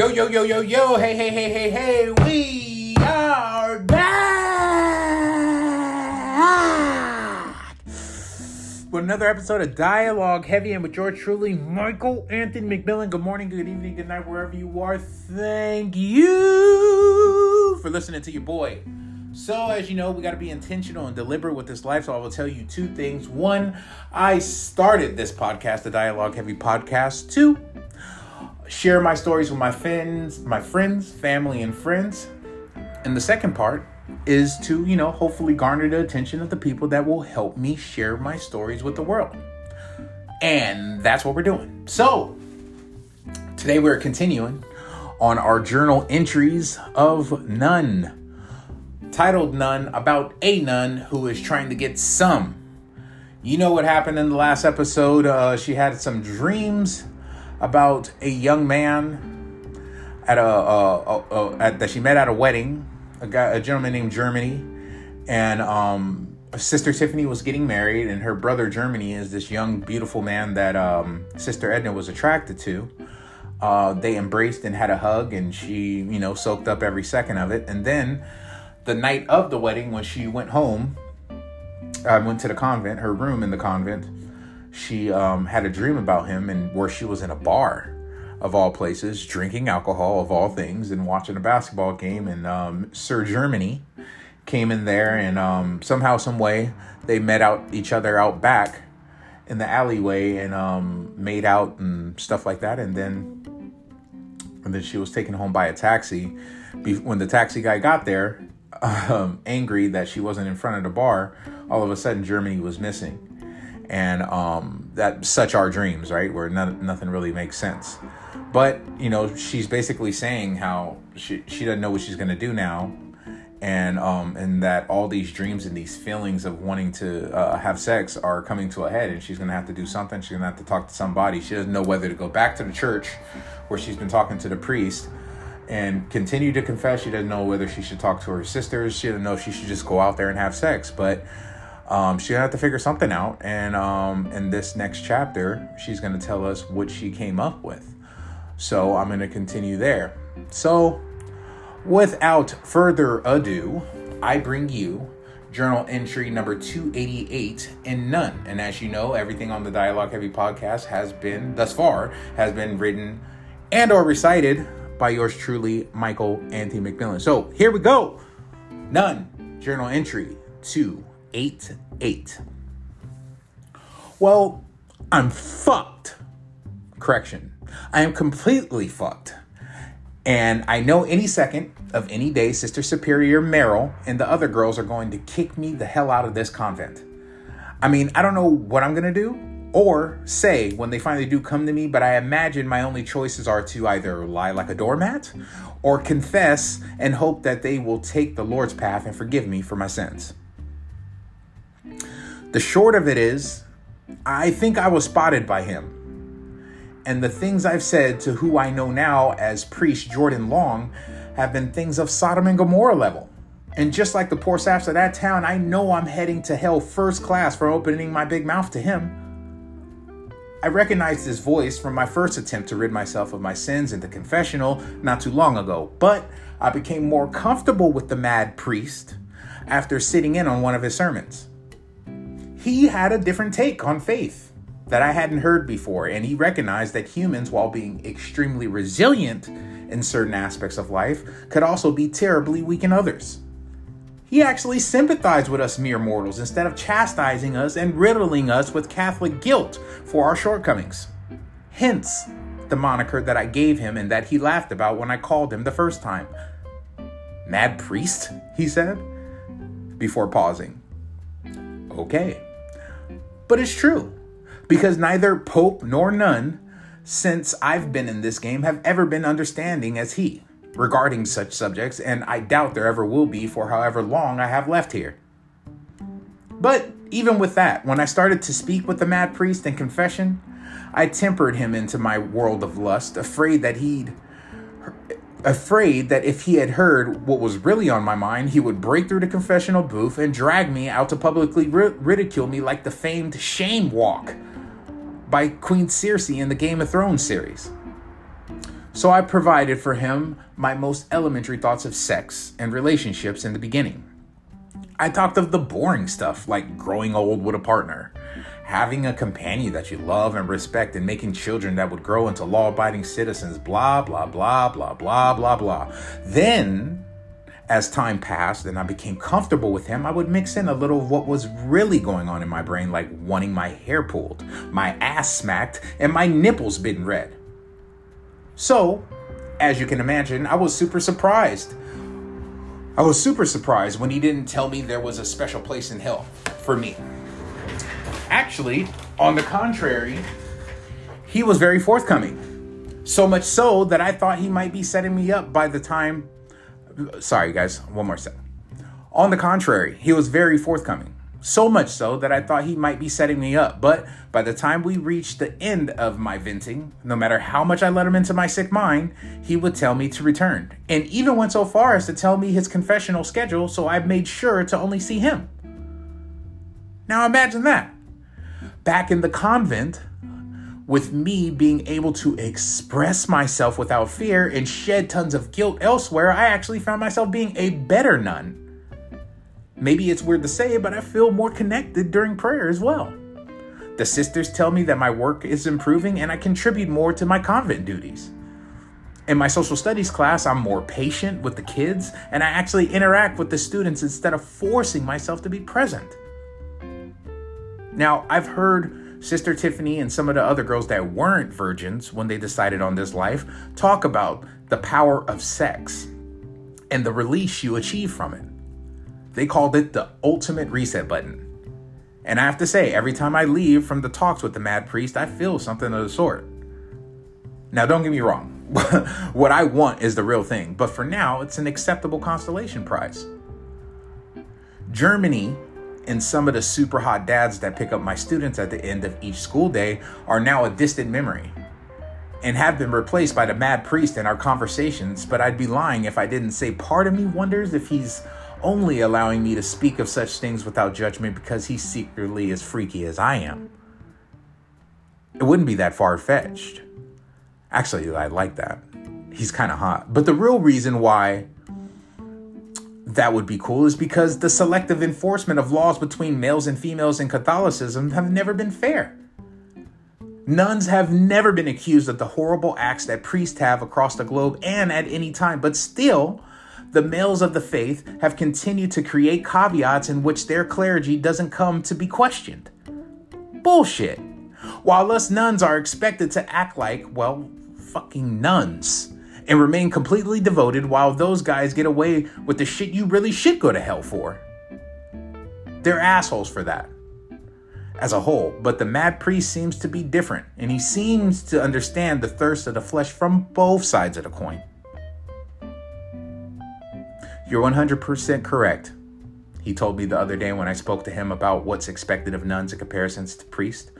Yo, yo, yo, yo, yo, hey, hey, hey, hey, hey, we are back with another episode of Dialogue Heavy and with yours truly, Michael Anthony McMillan. Good morning, good evening, good night, wherever you are. Thank you for listening to your boy. So, as you know, we got to be intentional and deliberate with this life. So, I will tell you two things. One, I started this podcast, the Dialogue Heavy podcast. Two, share my stories with my friends, my friends, family, and friends. And the second part is to, you know, hopefully garner the attention of the people that will help me share my stories with the world. And that's what we're doing. So, today we're continuing on our journal entries of none titled Nun about a nun who is trying to get some. You know what happened in the last episode? Uh, she had some dreams about a young man at a, uh, uh, at, that she met at a wedding, a guy, a gentleman named Germany, and um, sister Tiffany was getting married, and her brother Germany is this young, beautiful man that um, sister Edna was attracted to. Uh, they embraced and had a hug, and she, you know, soaked up every second of it. And then the night of the wedding, when she went home, uh, went to the convent, her room in the convent. She um, had a dream about him, and where she was in a bar, of all places, drinking alcohol of all things, and watching a basketball game. And um, Sir Germany came in there, and um, somehow, some way, they met out each other out back in the alleyway and um, made out and stuff like that. And then, and then she was taken home by a taxi. When the taxi guy got there, um, angry that she wasn't in front of the bar, all of a sudden Germany was missing. And um, that such our dreams, right? Where nothing really makes sense. But, you know, she's basically saying how she, she doesn't know what she's to do now. And um, and that all these dreams and these feelings of wanting to uh, have sex are coming to a head, and she's gonna have to do something. She's gonna have to talk to somebody. She doesn't know whether to go back to the church, where she's been talking to the priest, and continue to confess. She doesn't know whether she should talk to her sisters. She doesn't know if she should just go out there and have sex. But um, she's gonna have to figure something out. And um, in this next chapter, she's gonna tell us what she came up with. So I'm gonna continue there. So without further ado, I bring you journal entry number 288 in none. And as you know, everything on the Dialogue Heavy podcast has been, thus far, has been written and or recited by yours truly, Michael Anthony McMillan. So here we go. None. Journal entry 288. Well, I'm fucked. Correction. I am completely fucked. And I know any second of any day, Sister Superior Meryl and the other girls are going to kick me the hell out of this convent. I mean, I don't know what I'm going to do or say when they finally do come to me, but I imagine my only choices are to either lie like a doormat or confess and hope that they will take the Lord's path and forgive me for my sins. The short of it is, I think I was spotted by him. And the things I've said to who I know now as priest Jordan Long have been things of Sodom and Gomorrah level. And just like the poor saps of that town, I know I'm heading to hell first class for opening my big mouth to him. I recognized his voice from my first attempt to rid myself of my sins in the confessional not too long ago, but I became more comfortable with the mad priest after sitting in on one of his sermons. He had a different take on faith that I hadn't heard before, and he recognized that humans, while being extremely resilient in certain aspects of life, could also be terribly weak in others. He actually sympathized with us mere mortals instead of chastising us and riddling us with Catholic guilt for our shortcomings. Hence, the moniker that I gave him and that he laughed about when I called him the first time. Mad priest, he said, before pausing. Okay. But it's true, because neither Pope nor nun, since I've been in this game, have ever been understanding as he regarding such subjects, and I doubt there ever will be for however long I have left here. But even with that, when I started to speak with the mad priest in confession, I tempered him into my world of lust, afraid that he'd afraid that if he had heard what was really on my mind, he would break through the confessional booth and drag me out to publicly ri- ridicule me like the famed shame walk by Queen Cersei in the Game of Thrones series. So I provided for him my most elementary thoughts of sex and relationships in the beginning. I talked of the boring stuff like growing old with a partner, having a companion that you love and respect, and making children that would grow into law abiding citizens, blah, blah, blah, blah, blah, blah, blah. Then, as time passed and I became comfortable with him, I would mix in a little of what was really going on in my brain, like wanting my hair pulled, my ass smacked, and my nipples bitten red. So, as you can imagine, I was super surprised I was super surprised when he didn't tell me there was a special place in hell for me. Actually, on the contrary, he was very forthcoming. So much so that I thought he might be setting me up by the time. Sorry, guys, one more second. On the contrary, he was very forthcoming. So much so that I thought he might be setting me up. But by the time we reached the end of my venting, no matter how much I let him into my sick mind, he would tell me to return. And even went so far as to tell me his confessional schedule, so I made sure to only see him. Now imagine that. Back in the convent, with me being able to express myself without fear and shed tons of guilt elsewhere, I actually found myself being a better nun Maybe it's weird to say, but I feel more connected during prayer as well. The sisters tell me that my work is improving and I contribute more to my convent duties. In my social studies class, I'm more patient with the kids and I actually interact with the students instead of forcing myself to be present. Now, I've heard Sister Tiffany and some of the other girls that weren't virgins when they decided on this life talk about the power of sex and the release you achieve from it. They called it the ultimate reset button. And I have to say, every time I leave from the talks with the mad priest, I feel something of the sort. Now, don't get me wrong. what I want is the real thing, but for now, it's an acceptable constellation prize. Germany and some of the super hot dads that pick up my students at the end of each school day are now a distant memory and have been replaced by the mad priest in our conversations, but I'd be lying if I didn't say part of me wonders if he's only allowing me to speak of such things without judgment because he's secretly as freaky as I am. It wouldn't be that far fetched. Actually, I like that. He's kind of hot. But the real reason why that would be cool is because the selective enforcement of laws between males and females in Catholicism have never been fair. Nuns have never been accused of the horrible acts that priests have across the globe and at any time, but still, the males of the faith have continued to create caveats in which their clergy doesn't come to be questioned. Bullshit. While us nuns are expected to act like, well, fucking nuns and remain completely devoted while those guys get away with the shit you really should go to hell for. They're assholes for that as a whole, but the mad priest seems to be different, and he seems to understand the thirst of the flesh from both sides of the coin. You're 100% correct. He told me the other day when I spoke to him about what's expected of nuns in comparison to priests.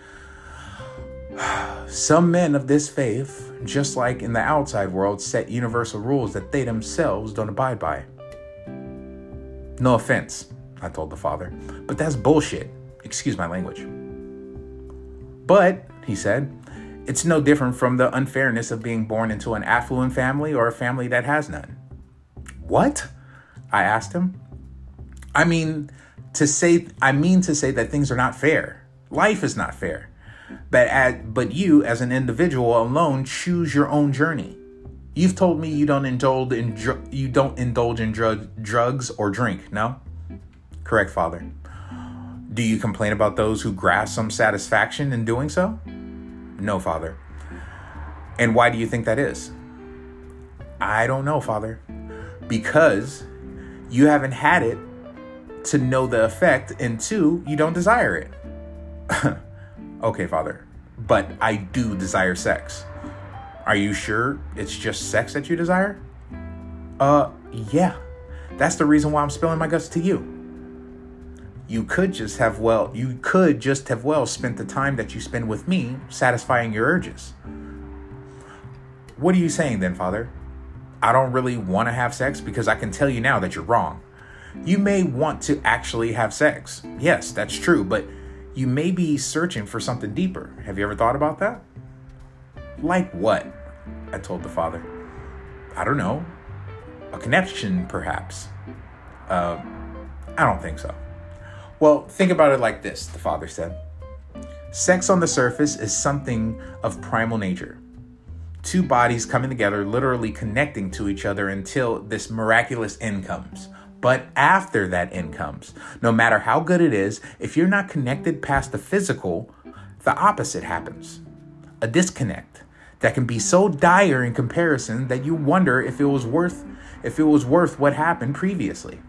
Some men of this faith, just like in the outside world, set universal rules that they themselves don't abide by. No offense, I told the father, but that's bullshit. Excuse my language. But, he said, it's no different from the unfairness of being born into an affluent family or a family that has none. What? I asked him. I mean, to say, I mean to say that things are not fair. Life is not fair. But at, but you, as an individual alone, choose your own journey. You've told me you don't indulge in dr- you don't indulge in drug, drugs or drink. No, correct, Father. Do you complain about those who grasp some satisfaction in doing so? No, Father. And why do you think that is? I don't know, Father. Because you haven't had it to know the effect, and two, you don't desire it. okay, Father, but I do desire sex. Are you sure it's just sex that you desire? Uh, yeah. That's the reason why I'm spilling my guts to you. You could just have well, you could just have well spent the time that you spend with me satisfying your urges. What are you saying then, Father? I don't really want to have sex because I can tell you now that you're wrong. You may want to actually have sex. Yes, that's true, but you may be searching for something deeper. Have you ever thought about that? Like what? I told the father. I don't know. A connection, perhaps. Uh, I don't think so. Well, think about it like this, the father said. Sex on the surface is something of primal nature. Two bodies coming together, literally connecting to each other until this miraculous end comes. But after that end comes, no matter how good it is, if you're not connected past the physical, the opposite happens a disconnect that can be so dire in comparison that you wonder if it was worth if it was worth what happened previously.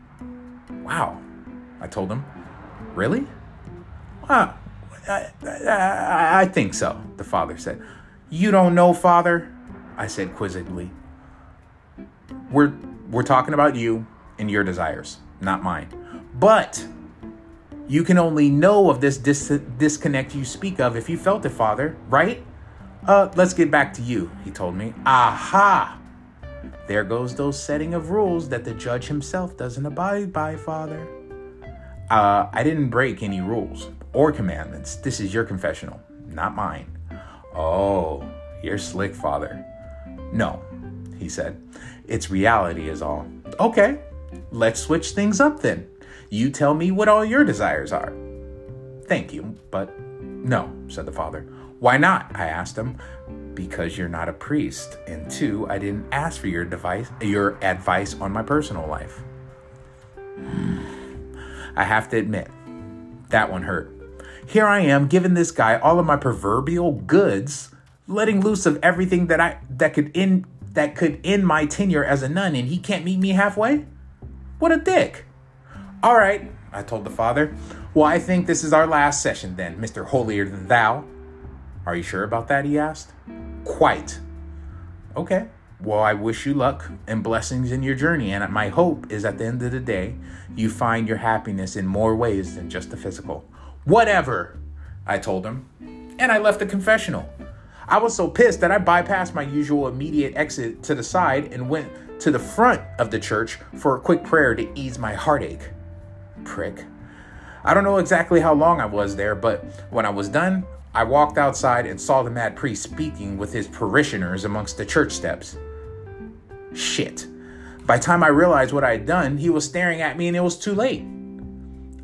Wow, I told him. Really? Wow, I, I, I think so, the father said. You don't know, father? I said quizzically. We're, we're talking about you and your desires, not mine. But you can only know of this dis- disconnect you speak of if you felt it, father, right? Uh, let's get back to you, he told me. Aha! There goes those setting of rules that the judge himself doesn't abide by, father. Uh, I didn't break any rules or commandments. This is your confessional, not mine. Oh, you're slick, father. No, he said. It's reality, is all. Okay, let's switch things up then. You tell me what all your desires are. Thank you, but no, said the father. Why not? I asked him. Because you're not a priest. And two, I didn't ask for your device your advice on my personal life. I have to admit, that one hurt. Here I am giving this guy all of my proverbial goods, letting loose of everything that I that could end that could end my tenure as a nun, and he can't meet me halfway? What a dick. All right, I told the father. Well, I think this is our last session then, Mr. Holier than Thou. Are you sure about that? He asked. Quite. Okay. Well, I wish you luck and blessings in your journey. And my hope is at the end of the day, you find your happiness in more ways than just the physical. Whatever, I told him. And I left the confessional. I was so pissed that I bypassed my usual immediate exit to the side and went to the front of the church for a quick prayer to ease my heartache. Prick. I don't know exactly how long I was there, but when I was done, I walked outside and saw the mad priest speaking with his parishioners amongst the church steps. Shit. By the time I realized what I had done, he was staring at me and it was too late.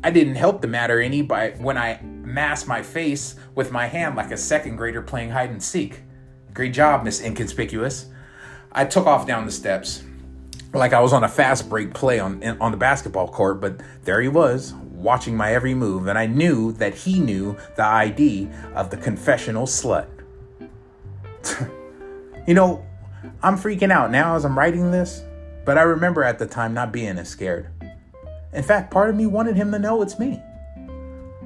I didn't help the matter any by when I masked my face with my hand like a second grader playing hide and seek. Great job, Miss Inconspicuous. I took off down the steps like I was on a fast break play on on the basketball court, but there he was, watching my every move, and I knew that he knew the ID of the confessional slut. you know, I'm freaking out now as I'm writing this, but I remember at the time not being as scared. In fact, part of me wanted him to know it's me.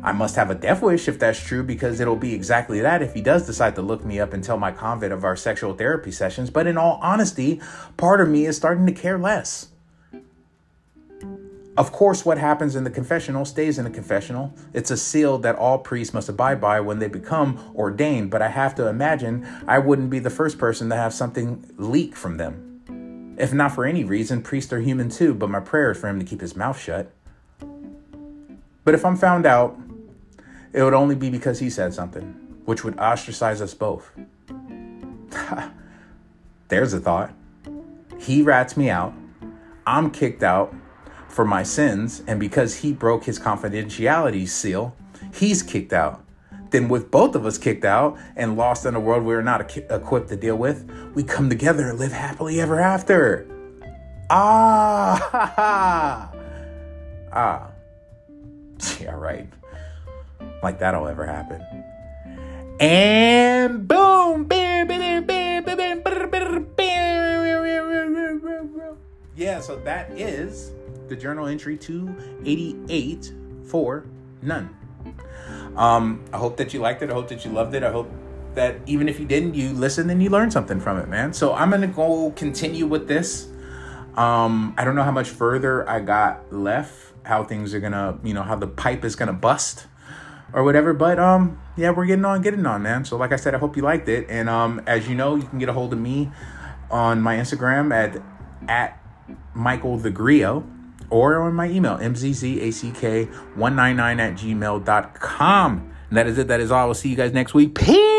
I must have a death wish if that's true, because it'll be exactly that if he does decide to look me up and tell my convent of our sexual therapy sessions. But in all honesty, part of me is starting to care less. Of course, what happens in the confessional stays in the confessional. It's a seal that all priests must abide by when they become ordained, but I have to imagine I wouldn't be the first person to have something leak from them. If not for any reason, priests are human too, but my prayer is for him to keep his mouth shut. But if I'm found out, it would only be because he said something, which would ostracize us both. There's a thought. He rats me out. I'm kicked out for my sins, and because he broke his confidentiality seal, he's kicked out. Then, with both of us kicked out and lost in a world we are not equipped to deal with, we come together and live happily ever after. Ah, ha, ha. ah. Yeah, right. Like that'll ever happen. And boom! Yeah, so that is the journal entry 288 for none. Um, I hope that you liked it. I hope that you loved it. I hope that even if you didn't, you listened and you learned something from it, man. So I'm gonna go continue with this. Um, I don't know how much further I got left, how things are gonna, you know, how the pipe is gonna bust or whatever. But um, yeah, we're getting on, getting on, man. So like I said, I hope you liked it. And um, as you know, you can get a hold of me on my Instagram at at Michael the Grio or on my email, mzzack199 at gmail.com. And that is it. That is all. I will see you guys next week. Peace.